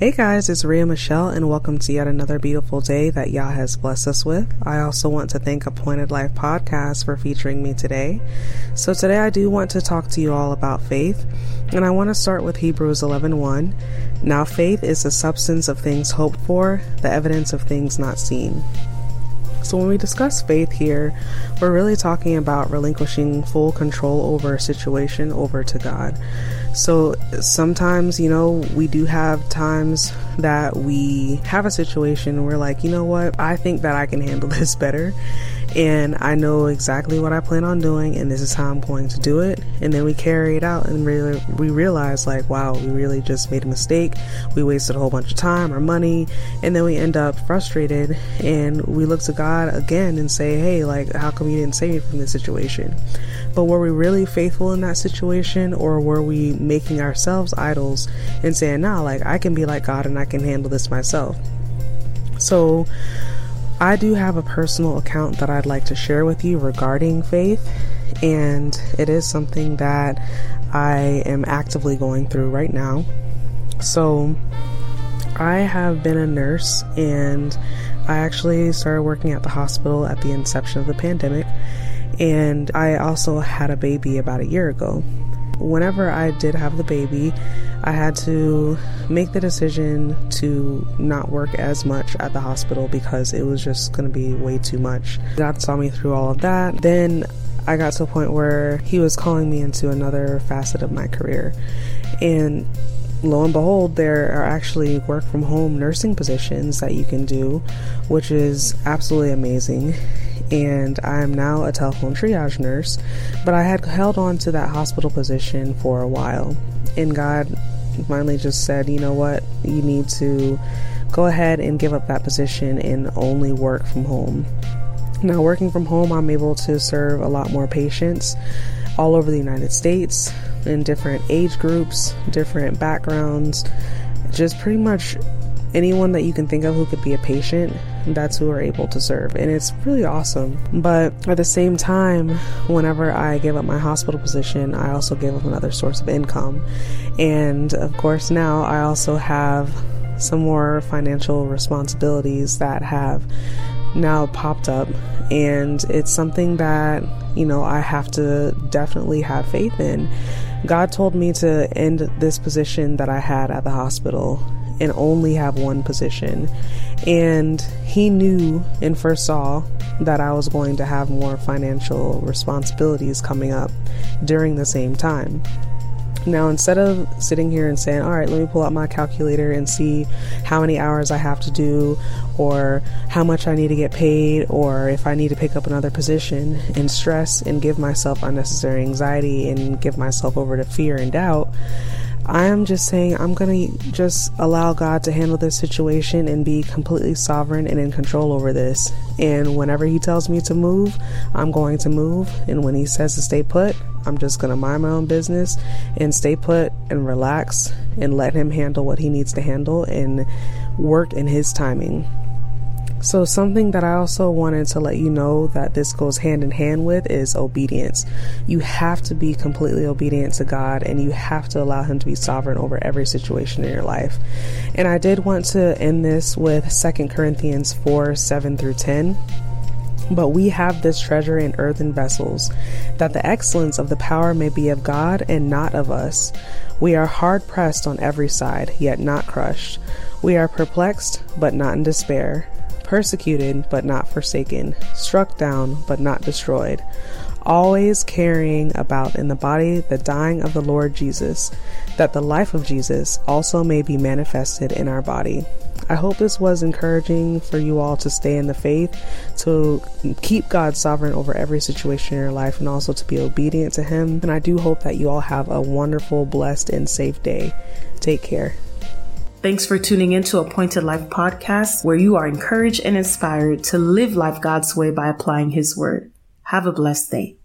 Hey guys, it's Ria Michelle, and welcome to yet another beautiful day that Yah has blessed us with. I also want to thank Appointed Life Podcast for featuring me today. So today I do want to talk to you all about faith, and I want to start with Hebrews 11:1. Now faith is the substance of things hoped for, the evidence of things not seen. So, when we discuss faith here, we're really talking about relinquishing full control over a situation over to God. So, sometimes, you know, we do have times that we have a situation where, like, you know what, I think that I can handle this better and I know exactly what I plan on doing, and this is how I'm going to do it. And then we carry it out, and really, we realize, like, wow, we really just made a mistake. We wasted a whole bunch of time or money, and then we end up frustrated, and we look to God again and say, hey, like, how come you didn't save me from this situation? But were we really faithful in that situation, or were we making ourselves idols and saying, nah, like, I can be like God and I can handle this myself? So, I do have a personal account that I'd like to share with you regarding faith, and it is something that I am actively going through right now. So, I have been a nurse and I actually started working at the hospital at the inception of the pandemic, and I also had a baby about a year ago. Whenever I did have the baby, I had to make the decision to not work as much at the hospital because it was just going to be way too much. God saw me through all of that. Then I got to a point where He was calling me into another facet of my career. And lo and behold, there are actually work from home nursing positions that you can do, which is absolutely amazing. And I am now a telephone triage nurse, but I had held on to that hospital position for a while. And God finally just said, you know what, you need to go ahead and give up that position and only work from home. Now, working from home, I'm able to serve a lot more patients all over the United States in different age groups, different backgrounds, just pretty much anyone that you can think of who could be a patient, that's who we're able to serve. And it's really awesome. But at the same time, whenever I gave up my hospital position, I also gave up another source of income. And of course, now I also have some more financial responsibilities that have now popped up. And it's something that, you know, I have to definitely have faith in. God told me to end this position that I had at the hospital and only have one position. And he knew and foresaw that I was going to have more financial responsibilities coming up during the same time. Now, instead of sitting here and saying, all right, let me pull out my calculator and see how many hours I have to do, or how much I need to get paid, or if I need to pick up another position, and stress and give myself unnecessary anxiety and give myself over to fear and doubt, I am just saying I'm going to just allow God to handle this situation and be completely sovereign and in control over this. And whenever He tells me to move, I'm going to move. And when He says to stay put, I'm just going to mind my own business and stay put and relax and let Him handle what He needs to handle and work in His timing. So, something that I also wanted to let you know that this goes hand in hand with is obedience. You have to be completely obedient to God and you have to allow Him to be sovereign over every situation in your life. And I did want to end this with 2 Corinthians 4 7 through 10. But we have this treasure in earthen vessels, that the excellence of the power may be of God and not of us. We are hard pressed on every side, yet not crushed. We are perplexed, but not in despair persecuted but not forsaken, struck down but not destroyed, always carrying about in the body the dying of the Lord Jesus, that the life of Jesus also may be manifested in our body. I hope this was encouraging for you all to stay in the faith, to keep God sovereign over every situation in your life, and also to be obedient to Him. And I do hope that you all have a wonderful, blessed, and safe day. Take care. Thanks for tuning in to Appointed Life Podcast, where you are encouraged and inspired to live life God's way by applying His Word. Have a blessed day.